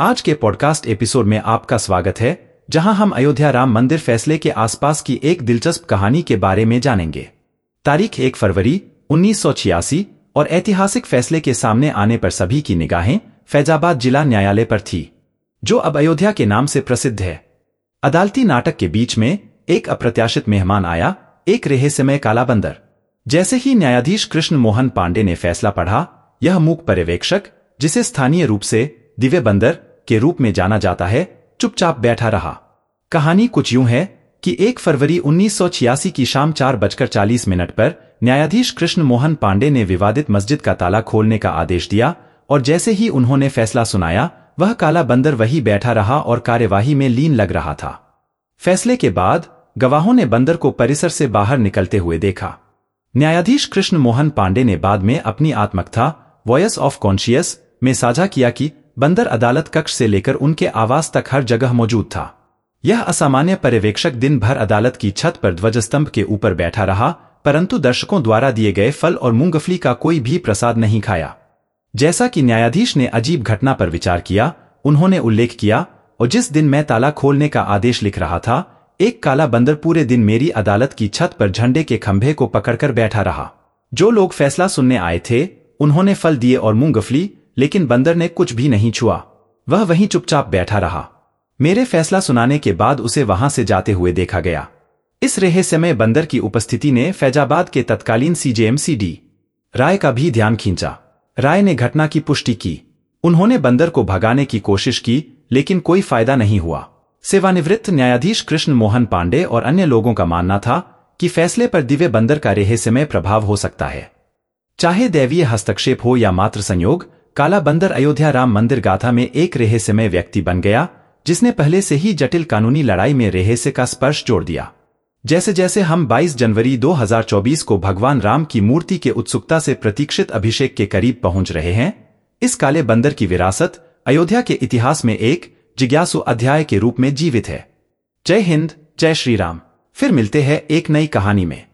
आज के podcast episode में आपका स्वागत है, जहाँ हम अयोध्या राम मंदिर फैसले के आसपास की एक दिलचस्प कहानी के बारे में जानेंगे। तारीख एक फरवरी, उन्नीस सौ छियासी और ऐतिहासिक फैसले के सामने आने पर सभी की निगाहें फैजाबाद जिला न्यायालय पर थी, जो अब अयोध्या के नाम से प्रसिद्ध है। अदालती नाटक के बीच में एक अप्रत्याशित मेहमान आया, एक रहस्यमय काला बंदर जैसे ही न्यायाधीश कृष्ण मोहन पांडे ने फैसला पढ़ा, यह मूक पर्यवेक्षक, जिसे स्थानीय रूप से दिव्य बंदर के रूप में जाना जाता है, चुपचाप बैठा रहा। कहानी कुछ यूँ है कि 1 फरवरी 1986 की शाम चार बजकर चालीस मिनट पर न्यायाधीश कृष्ण मोहन पांडे ने विवादित मस्जिद का ताला खोलने का आदेश दिया और जैसे ही उन्होंने फैसला सुनाया, वह काला बंदर वही बैठा रहा और कार्यवाही में लीन लग रहा था। फैसले के बाद गवाहों ने बंदर को परिसर से बाहर निकलते हुए देखा। न्यायाधीश कृष्ण मोहन पांडे ने बाद में अपनी आत्मकथा, वॉयस ऑफ़ कॉन्शियस, में साझा किया कि बंदर अदालत कक्ष से लेकर उनके आवास तक हर जगह मौजूद था। यह असामान्य पर्यवेक्षक दिन भर अदालत की छत पर ध्वजस्तंभ के ऊपर बैठा रहा, परंतु दर्शकों द्वारा दिए गए फल और मूंगफली का कोई भी प्रसाद नहीं खाया। जैसा कि न्यायाधीश ने अजीब घटना पर विचार किया, उन्होंने उल्लेख किया, और जिस दिन मैं ताला खोलने का आदेश लिख रहा था, एक काला बंदर पूरे दिन मेरी अदालत की छत पर झंडे के खंभे को पकड़कर बैठा रहा। जो लोग फैसला सुनने आए थे, उन्होंने फल दिए और मूंगफली लेकिन बंदर ने कुछ भी नहीं छुआ। वह वहीं चुपचाप बैठा रहा। मेरे फैसला सुनाने के बाद उसे वहाँ से जाते हुए देखा गया। इस रहस्यमय बंदर की उपस्थिति ने फैजाबाद के तत्कालीन सीजेएमसीडी, राय का भी ध्यान खींचा। राय ने घटना की पुष्टि की। उन्होंने बंदर को भगाने की कोशिश की, लेकिन कोई फ़ायदा नहीं हुआ। सेवानिवृत्त न्यायाधीश कृष्ण मोहन पांडे और अन्य लोगों का मानना था कि फैसले पर दिव्य बंदर का रहस्यमय प्रभाव हो सकता है। चाहे दैवीय हस्तक्षेप हो या मात्र संयोग काला बंदर अयोध्या राम मंदिर गाथा में एक रहस्यमय व्यक्ति बन गया, जिसने पहले से ही जटिल कानूनी लड़ाई में रहस्य का स्पर्श जोड़ दिया। जैसे जैसे हम 22 जनवरी 2024 को भगवान राम की मूर्ति के उत्सुकता से प्रतीक्षित अभिषेक के करीब पहुँच रहे हैं, इस काले बंदर की विरासत अयोध्या के इतिहास में एक जिज्ञासु अध्याय के रूप में जीवित है। जय हिंद, जय श्री राम फिर मिलते हैं एक नई कहानी में।